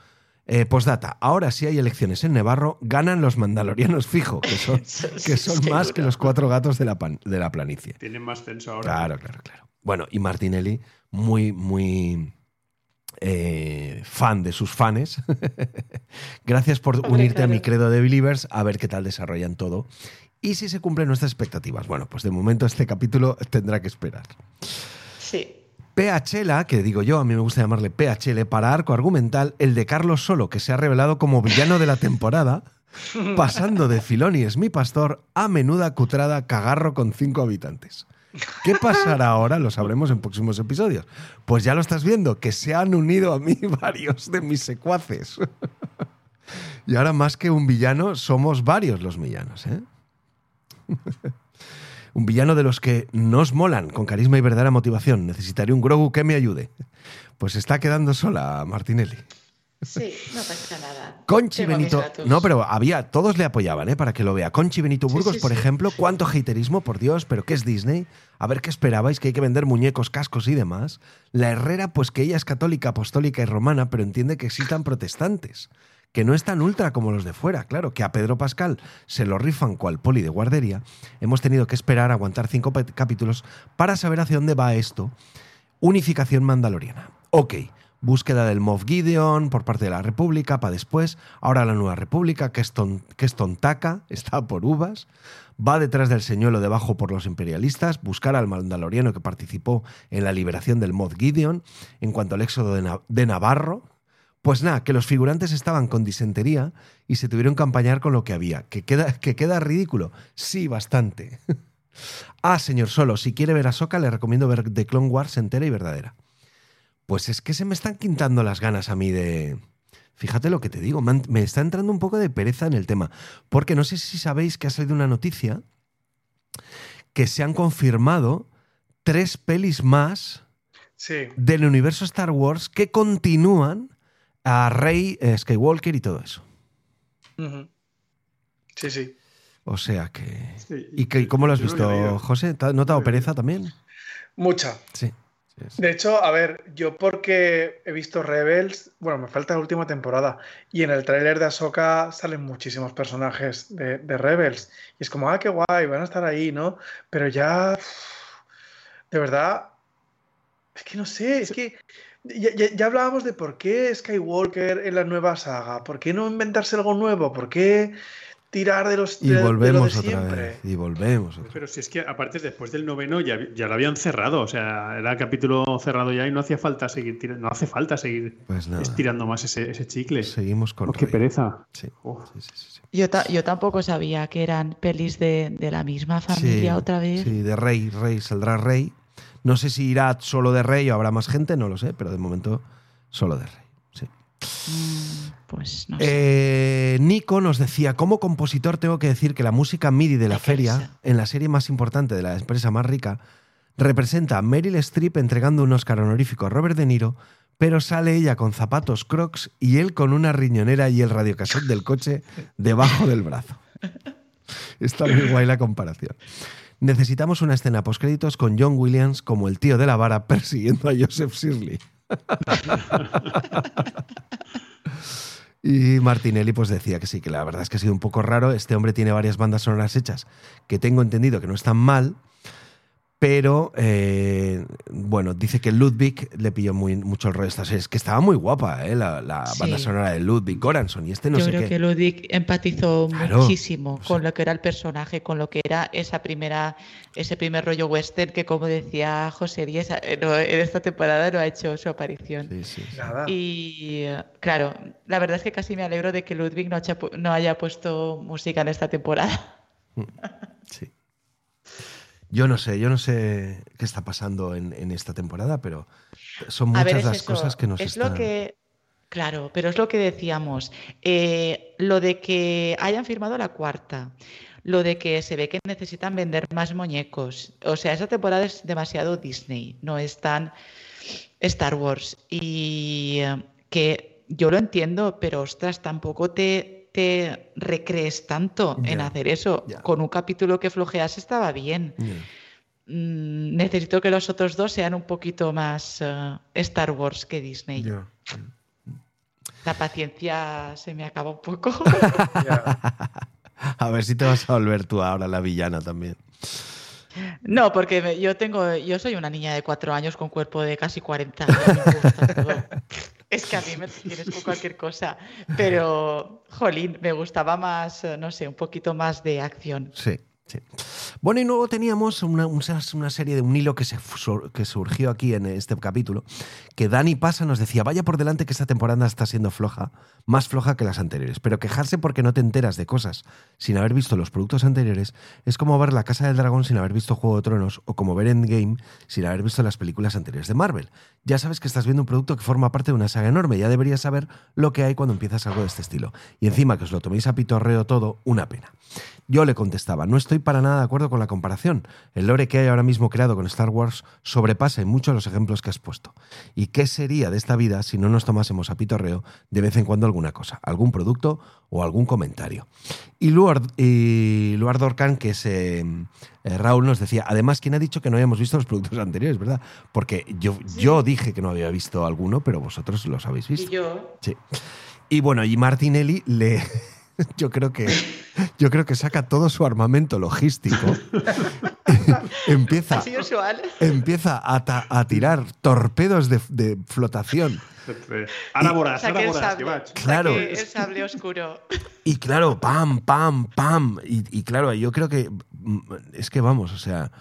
Eh, postdata, ahora sí hay elecciones en Nevarro, ganan los mandalorianos fijo, que son, que son más que los cuatro gatos de la, pan- de la planicie. Tienen más censo ahora. Claro, claro, claro. Bueno, y Martinelli, muy, muy eh, fan de sus fans. Gracias por Hombre, unirte a mi credo de Believers, a ver qué tal desarrollan todo. Y si se cumplen nuestras expectativas. Bueno, pues de momento este capítulo tendrá que esperar. Sí. PHL, que digo yo, a mí me gusta llamarle PHL, para arco argumental, el de Carlos Solo, que se ha revelado como villano de la temporada, pasando de Filoni es mi pastor a menuda cutrada cagarro con cinco habitantes. ¿Qué pasará ahora? Lo sabremos en próximos episodios. Pues ya lo estás viendo, que se han unido a mí varios de mis secuaces. Y ahora más que un villano, somos varios los villanos, ¿eh? Un villano de los que nos molan, con carisma y verdadera motivación. Necesitaría un Grogu que me ayude. Pues está quedando sola Martinelli. Sí, no pasa nada. Conchi Tengo Benito. No, pero había, todos le apoyaban, ¿eh? Para que lo vea. Conchi Benito Sí, Burgos, sí, por sí. ejemplo. ¿Cuánto haterismo, por Dios? ¿Pero qué es Disney? A ver qué esperabais, que hay que vender muñecos, cascos y demás. La Herrera, pues que ella es católica, apostólica y romana, pero entiende que existan protestantes. Que no es tan ultra como los de fuera, claro, que a Pedro Pascal se lo rifan cual poli de guardería. Hemos tenido que esperar aguantar cinco capítulos para saber hacia dónde va esto. Unificación mandaloriana. Ok, búsqueda del Moff Gideon por parte de la República para después. Ahora la Nueva República, que es, tontaca, está por uvas. va detrás del señuelo debajo por los imperialistas, buscar al mandaloriano que participó en la liberación del Mod Gideon, en cuanto al éxodo de Navarro. Pues nada, que los figurantes estaban con disentería y se tuvieron que apañar con lo que había. ¿Que queda, que queda ridículo? Sí, bastante. ah, señor Solo, si quiere ver a Soka, le recomiendo ver The Clone Wars entera y verdadera. Pues es que se me están quintando las ganas a mí de... Fíjate lo que te digo, me está entrando un poco de pereza en el tema. Porque no sé si sabéis que ha salido una noticia que se han confirmado tres pelis más Sí. del universo Star Wars que continúan a Rey eh, Skywalker y todo eso. Sí, sí. O sea que... Sí, ¿Y que, cómo lo has no visto. José? ¿Te ha notado pereza también? Mucha. Sí. sí, sí. De hecho, a ver, yo porque he visto Rebels, bueno, me falta la última temporada, y en el tráiler de Ahsoka salen muchísimos personajes de, de Rebels, y es como, ah, qué guay, van a estar ahí, ¿no? Pero ya, de verdad, es que no sé, es que ya, ya- ya hablábamos de por qué Skywalker en la nueva saga, por qué no inventarse algo nuevo, por qué tirar de los Y de- de lo de volvemos otra siempre. vez. Y volvemos otra vez. Pero si es que aparte después del noveno ya, ya lo habían cerrado, o sea, era capítulo cerrado ya y no hacía falta seguir tirando, no hace falta seguir Pues estirando más ese, ese chicle. Seguimos con Oh, qué pereza. Sí. Uf. Sí, sí, sí, sí. Yo, ta- yo tampoco sabía que eran pelis de, de la misma familia Sí, otra vez. Sí, de Rey, Rey, saldrá Rey. No sé si irá solo de Rey o habrá más gente, no lo sé, pero de momento solo de Rey. Sí. Mm, Pues no sé. Eh, Nico nos decía, como compositor tengo que decir que la música MIDI de la feria, en la serie más importante de la empresa más rica, representa a Meryl Streep entregando un Oscar honorífico a Robert De Niro, pero sale ella con zapatos crocs y él con una riñonera y el radiocassette del coche debajo del brazo. Está muy guay la comparación. Necesitamos una escena postcréditos con John Williams como el tío de la vara persiguiendo a Joseph Shirley. Y Martinelli pues decía que sí, que la verdad es que ha sido un poco raro. Este hombre tiene varias bandas sonoras hechas que tengo entendido que no están mal, pero eh, bueno, dice que Ludwig le pilló muy, mucho el rollo de esta serie. Es que estaba muy guapa ¿eh? la, la Sí. banda sonora de Ludwig Goranson y este no Yo sé creo qué. que Ludwig empatizó Claro. muchísimo con lo que era el personaje, con lo que era esa primera, ese primer rollo western que, como decía José Díez, eh, no, en esta temporada no ha hecho su aparición. Sí, sí, sí. Nada. Y claro, la verdad es que casi me alegro de que Ludwig no haya, pu- no haya puesto música en esta temporada. Sí. Yo no sé, yo no sé qué está pasando en, en esta temporada, pero son muchas ver, es las eso, cosas que nos es están... lo que claro, pero es lo que decíamos, eh, lo de que hayan firmado la cuarta, lo de que se ve que necesitan vender más muñecos, o sea, esa temporada es demasiado Disney, no es tan Star Wars y eh, que yo lo entiendo, pero ostras, tampoco te te recrees tanto en hacer eso. Con un capítulo que flojeas estaba bien. Mm, necesito que los otros dos sean un poquito más eh, Star Wars que Disney. La paciencia se me acaba un poco. A ver si te vas a volver tú ahora la villana también. no, porque yo tengo, yo soy una niña de cuatro años con cuerpo de casi 40 años. me gusta todo. Es que a mí me tienes con cualquier cosa. Pero, jolín, me gustaba más, eh, no sé, un poquito más de acción. Sí, sí. Bueno, y luego teníamos una, una- serie de un hilo que, se, que surgió aquí en este capítulo, que Dani Pasa nos decía, vaya por delante que esta temporada está siendo floja, más floja que las anteriores, pero quejarse porque no te enteras de cosas sin haber visto los productos anteriores es como ver La Casa del Dragón sin haber visto Juego de Tronos o como ver Endgame sin haber visto las películas anteriores de Marvel. Ya sabes que estás viendo un producto que forma parte de una saga enorme, ya deberías saber lo que hay cuando empiezas algo de este estilo. Y encima que os lo toméis a pitorreo todo, una pena. Yo le contestaba, no estoy para nada de acuerdo con la comparación. El lore que hay ahora mismo creado con Star Wars sobrepasa en mucho los ejemplos que has puesto. ¿Y qué sería de esta vida si no nos tomásemos a pitorreo de vez en cuando alguna cosa, algún producto o algún comentario? Y Luar, y Dorcan, que es eh, eh, Raúl, nos decía, además, ¿quién ha dicho que no habíamos visto los productos anteriores, verdad? Porque yo, yo dije que no había visto alguno, pero vosotros los habéis visto. Y yo, Sí. Y bueno, y Martinelli le. Yo creo que yo creo que saca todo su armamento logístico, empieza, Así usual. empieza a, ta- a tirar torpedos de, de flotación. Voràs, que sable, vaig. Claro. saque el sable oscuro. Y claro, pam, pam, pam. Y, y claro, yo creo que. mm, Es que vamos, o sea.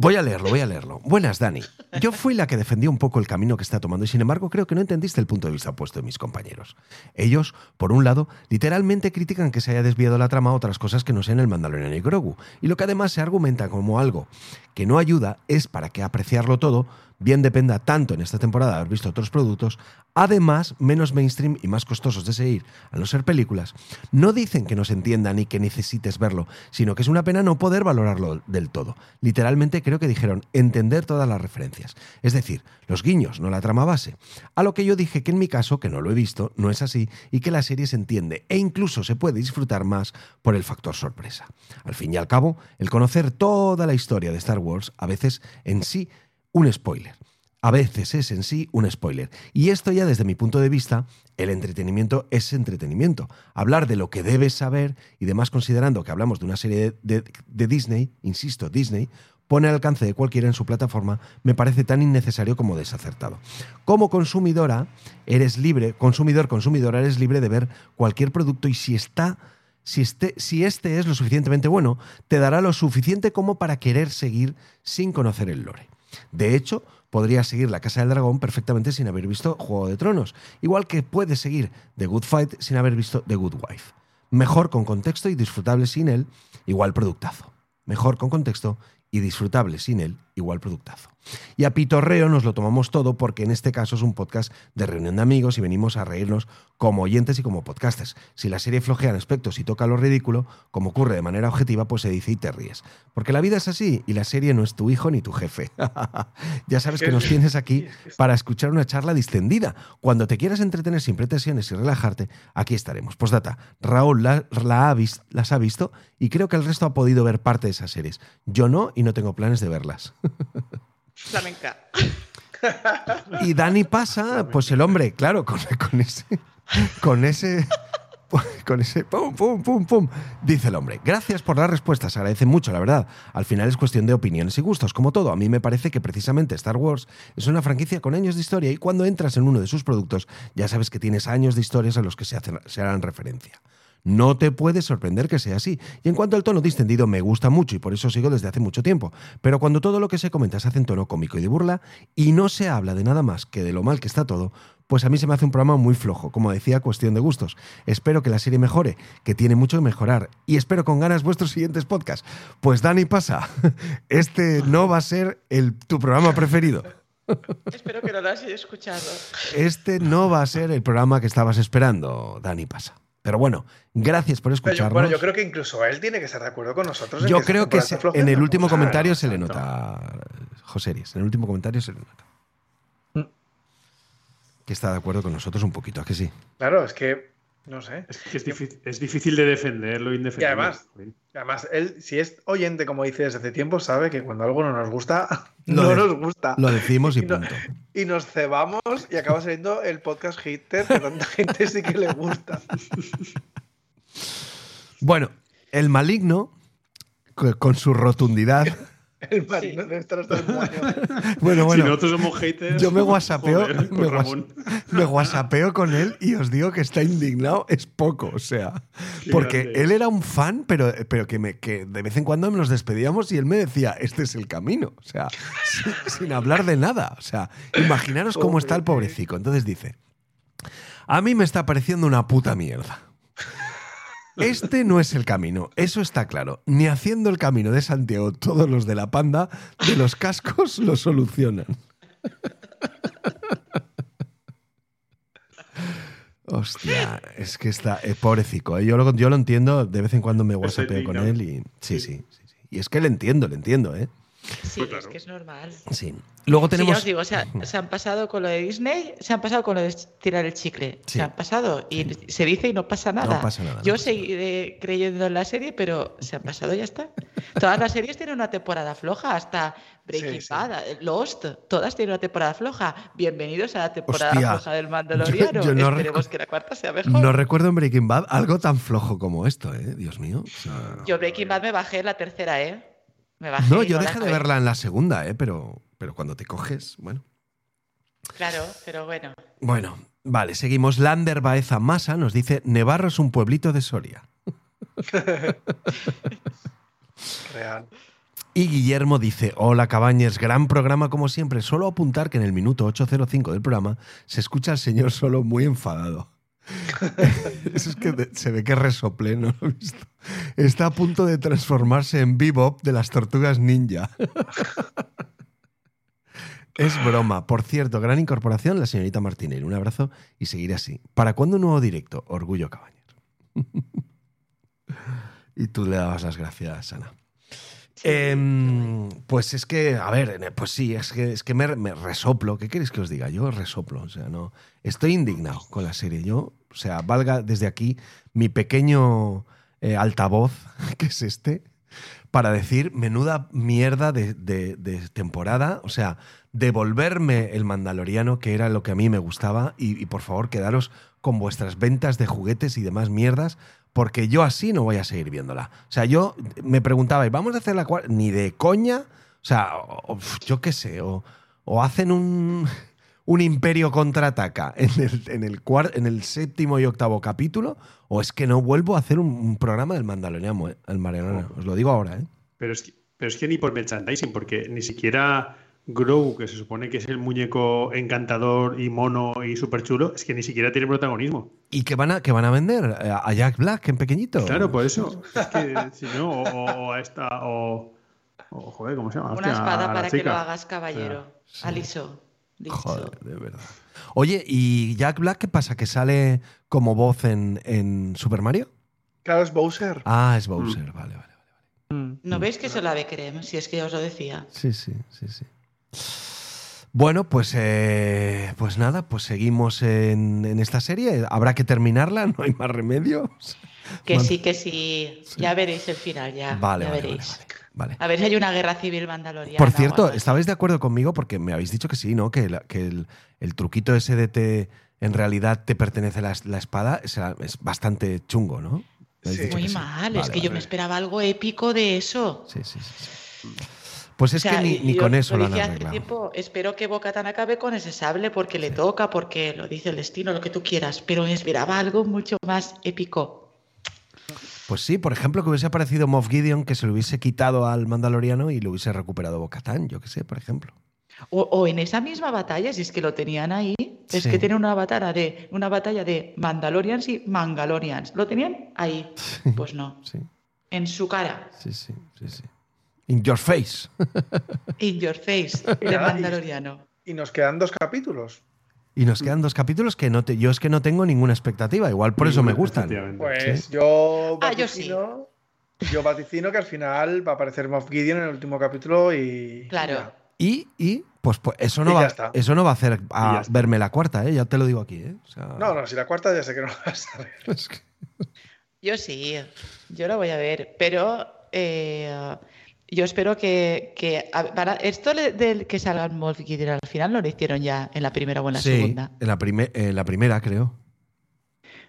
Voy a leerlo, voy a leerlo. Buenas, Dani. Yo fui la que defendió un poco el camino que está tomando y sin embargo creo que no entendiste el punto de vista opuesto de mis compañeros. Ellos, por un lado, literalmente critican que se haya desviado la trama a otras cosas que no sean el Mandaloriano y Grogu. Y lo que además se argumenta como algo que no ayuda es para que apreciarlo todo bien dependa tanto en esta temporada de haber visto otros productos, además menos mainstream y más costosos de seguir, al no ser películas, no dicen que no se entienda ni que necesites verlo, sino que es una pena no poder valorarlo del todo. Literalmente creo que dijeron entender todas las referencias, es decir, los guiños, no la trama base. A lo que yo dije que en mi caso, que no lo he visto, no es así y que la serie se entiende e incluso se puede disfrutar más por el factor sorpresa. Al fin y al cabo, el conocer toda la historia de Star Wars a veces en sí un spoiler. A veces es en sí un spoiler. Y esto ya desde mi punto de vista, el entretenimiento es entretenimiento. Hablar de lo que debes saber y demás considerando que hablamos de una serie de, Disney, insisto, Disney, pone al alcance de cualquiera en su plataforma, me parece tan innecesario como desacertado. Como consumidora, eres libre, consumidor, consumidora, eres libre de ver cualquier producto y si está si este, si este es lo suficientemente bueno, te dará lo suficiente como para querer seguir sin conocer el lore. De hecho, podrías seguir La Casa del Dragón perfectamente sin haber visto Juego de Tronos, igual que puedes seguir The Good Fight sin haber visto The Good Wife. Mejor con contexto y disfrutable sin él, igual productazo. Mejor con contexto y disfrutable sin él, igual productazo. Y a pitorreo nos lo tomamos todo porque en este caso es un podcast de reunión de amigos y venimos a reírnos como oyentes y como podcasters. Si la serie flojea en aspectos y toca lo ridículo, como ocurre de manera objetiva, pues se dice y te ríes. Porque la vida es así y la serie no es tu hijo ni tu jefe. ya sabes que nos tienes aquí para escuchar una charla distendida. Cuando te quieras entretener sin pretensiones y relajarte, aquí estaremos. Postdata, Raúl la- la las ha visto y creo que el resto ha podido ver parte de esas series. Yo no y no tengo planes de verlas. Flamenca. Y Dani pasa, pues el hombre, claro, con, con ese. Con ese. Con ese pum, pum, pum, pum. Dice el hombre, gracias por las respuestas, se agradece mucho, la verdad. Al final es cuestión de opiniones y gustos, como todo. A mí me parece que precisamente Star Wars es una franquicia con años de historia y cuando entras en uno de sus productos ya sabes que tienes años de historias a los que se, hacen, se harán referencia. No te puede sorprender que sea así. Y en cuanto al tono distendido, me gusta mucho y por eso sigo desde hace mucho tiempo. Pero cuando todo lo que se comenta se hace en tono cómico y de burla y no se habla de nada más que de lo mal que está todo, pues a mí se me hace un programa muy flojo. Como decía, cuestión de gustos. Espero que la serie mejore, que tiene mucho que mejorar. Y espero con ganas vuestros siguientes podcasts. Pues Dani pasa. Este no va a ser el, tu programa preferido. Espero que no lo hayas escuchado. Este no va a ser el programa que estabas esperando, Dani pasa. Pero bueno, gracias por Pero yo- escucharnos. bueno, yo creo que incluso él tiene que estar de acuerdo con nosotros. en Yo que creo que se- en el último comentario se le nota, José Ries, en el último comentario se le nota. Mm. Que está de acuerdo con nosotros un poquito, ¿a que sí? Claro, es que, no sé. Es que es difícil, es difícil de defender lo Y indefendible. además, además, él, si es oyente, como dice desde hace tiempo, sabe que cuando algo no nos gusta, Lo no de- nos gusta. Lo decimos y Y no- punto. Y nos cebamos y acaba saliendo el podcast hater que a tanta gente sí que le gusta. Bueno, el maligno, co- con su rotundidad. El marino debe estar hasta el moño. Bueno, si bueno. nosotros somos haters. Yo me whatsappeo, joder, con me, Ramón. me whatsappeo con él y os digo que está indignado, es poco, o sea, Qué porque grande él era un fan, pero, pero que, me, que de vez en cuando nos despedíamos y él me decía, este es el camino, o sea, sin, sin hablar de nada, o sea, imaginaros cómo está el pobrecico. Entonces dice, a mí me está pareciendo una puta mierda. Este no es el camino, eso está claro. Ni haciendo el camino de Santiago todos los de la panda de los cascos lo solucionan. Hostia, es que está eh, pobrecico. eh. Yo, lo, yo lo entiendo, de vez en cuando me whatsappeo con él y. Sí, sí, sí, sí. Y es que le entiendo, le entiendo, ¿eh? Sí, Pues claro. es que es normal. Sí. Luego Sí, tenemos. ya os digo, o sea, se han pasado con lo de Disney, se han pasado con lo de tirar el chicle. Sí. Se han pasado y se dice y no pasa nada. pasa nada, no Yo pasa seguiré creyendo en la serie, pero se han pasado y ya está. Todas las series tienen una temporada floja, hasta Breaking Sí, sí. Bad, Lost, todas tienen una temporada floja. Bienvenidos a la temporada Hostia. floja del Mandaloriano. Yo- yo no Esperemos que la cuarta sea mejor. No recuerdo en Breaking Bad algo tan flojo como esto, ¿eh? Dios mío. O sea, Yo Breaking Bad me bajé en la tercera, ¿eh? Me bajé no, yo dejé de verla en la segunda, ¿eh? Pero, pero cuando te coges, bueno. Claro, pero bueno. Bueno, vale, seguimos. Lander Baeza Masa nos dice: Nevarro es un pueblito de Soria. Real. Y Guillermo dice, hola Cabañes, gran programa como siempre. Solo apuntar que en el minuto 805 del programa se escucha al señor solo muy enfadado. Eso es que se ve que resople, no lo he visto. Está a punto de transformarse en bebop de las tortugas ninja. Es broma. Por cierto, gran incorporación la señorita Martínez. Un abrazo y seguir así. ¿Para cuándo un nuevo directo? Orgullo Cabañer. y tú le dabas las gracias, Ana. Em, pues es que, a ver, pues sí, es que, es que me, me resoplo. ¿Qué queréis que os diga? Yo resoplo. O sea, no. Estoy indignado con la serie. Yo, sea, valga desde aquí mi pequeño eh, altavoz, que es este, para decir menuda mierda de, temporada. O sea, devolverme el Mandaloriano, que era lo que a mí me gustaba, y, por favor quedaros con vuestras ventas de juguetes y demás mierdas, porque yo así no voy a seguir viéndola. O sea, yo me preguntaba, ¿y vamos a hacer la cuarta? Ni de coña. O sea, yo qué sé, o hacen un, un imperio contraataca en el, en, el cuar- en el séptimo y octavo capítulo, o es que no vuelvo a hacer un, un programa del Mandaloriano, ¿eh? el Mandaloriano. Os lo digo ahora, ¿eh? Pero es, que, pero es que ni por merchandising, porque ni siquiera Grow, que se supone que es el muñeco encantador y mono y súper chulo, es que ni siquiera tiene protagonismo. Y que van a, que van a vender a Jack Black en pequeñito. Claro, por eso. Es que si no, o, o- o a esta, o, o, joder, ¿cómo se llama? Una Hostia, espada para que lo hagas caballero. Aliso. Dicho. Joder, de verdad. Oye, ¿y Jack Black qué pasa? ¿Que sale como voz en, en Super Mario? Claro, es Bowser. Ah, es Bowser, vale, vale. ¿No veis que se la ve creme? Si es que ya os lo decía. Sí, sí, sí, sí. Bueno, pues, eh, pues nada, pues seguimos en, en esta serie. Habrá que terminarla, no hay más remedio. Que Vale. sí, que sí. Ya veréis el final, ya. Vale, ya vale, veréis. Vale. A ver si hay una guerra civil mandaloriana. Por cierto. ¿estabais de acuerdo conmigo? Porque me habéis dicho que sí, ¿no? Que, la- que el, el truquito ese de te, en realidad te pertenece la, la espada es, es bastante chungo, ¿no? Sí. Muy sí. mal, es Vale, que yo me esperaba algo épico de eso. Sí, sí, sí. sí. Pues es O sea, que ni, y ni yo con eso lo han dije hace arreglado. tiempo, espero que Bocatan acabe con ese sable porque le toca, porque lo dice el destino, lo que tú quieras, pero me esperaba algo mucho más épico. Pues sí, por ejemplo, que hubiese aparecido Moff Gideon, que se lo hubiese quitado al Mandaloriano y lo hubiese recuperado Bocatán, yo qué sé, por ejemplo. O, o en esa misma batalla, si es que lo tenían ahí, es Sí. que tienen una batalla de una batalla de Mandalorians y Mangalorians. ¿Lo tenían ahí? Pues no. Sí, En su cara. sí, sí, sí, sí. In your face. In your face, de Mandaloriano. Y nos quedan dos capítulos. Y nos quedan dos capítulos que no te, yo es que no tengo ninguna expectativa, igual por eso me gustan. Pues yo Ah, yo sí. vaticino, yo vaticino que al final va a aparecer Moff Gideon en el último capítulo y. Claro. Y, y pues, pues eso, no va, eso no va a hacer a verme la cuarta, ¿eh? ya te lo digo aquí. ¿eh? O sea, No, no, si la cuarta ya sé que no vas a ver. es que- Yo sí, yo lo voy a ver, pero eh, yo espero que, que- a- para esto del que salga Moff Gideon al final no lo hicieron ya en la primera o en la sí, segunda. en la, prime- en la primera, creo.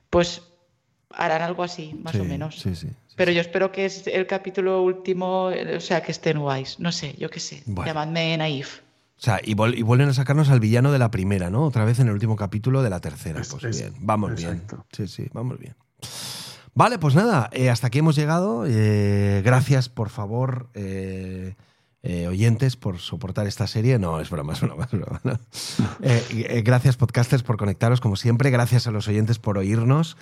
Pues harán algo así, más Sí, o menos. Sí, sí. sí, Pero yo espero que es el capítulo último, eh, o sea, que esté en Wise. No sé, yo qué sé. Bueno. Llamadme naif. O sea, y, vol- y vuelven a sacarnos al villano de la primera, ¿no? Otra vez en el último capítulo de la tercera. Es- Pues es- bien, vamos exacto. bien. Sí, sí, vamos bien. Vale, pues nada, eh, hasta aquí hemos llegado. Eh, gracias, por favor, eh, eh, oyentes, por soportar esta serie. No, es broma, es broma, es broma. no. Eh, eh, gracias, podcasters, por conectaros, como siempre. Gracias a los oyentes por oírnos.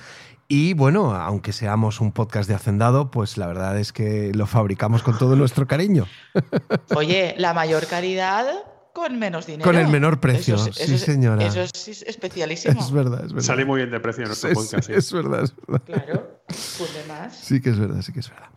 Y bueno, aunque seamos un podcast de hacendado, pues la verdad es que lo fabricamos con todo nuestro cariño. Oye, la mayor calidad con menos dinero. Con el menor precio, Eso es- sí, eso es- señora. Eso es especialísimo. Es verdad, es verdad. Sale muy bien de precio nuestro Es- podcast. es verdad, es verdad. Claro. Funde más. Sí que es verdad, sí que es verdad.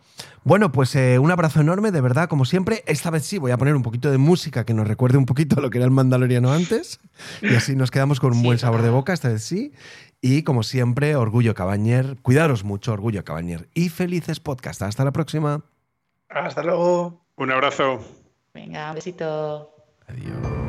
Bueno, pues eh, un abrazo enorme, de verdad, como siempre. Esta vez sí voy a poner un poquito de música que nos recuerde un poquito a lo que era el Mandaloriano antes. Y así nos quedamos con un Sí, buen sabor de boca, esta vez sí. Y como siempre, Orgullo Cabañer. Cuidaros mucho, Orgullo Cabañer. Y felices podcast. Hasta la próxima. Hasta luego. Un abrazo. Venga, un besito. Adiós.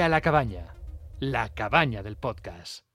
A la cabaña, la cabaña del podcast.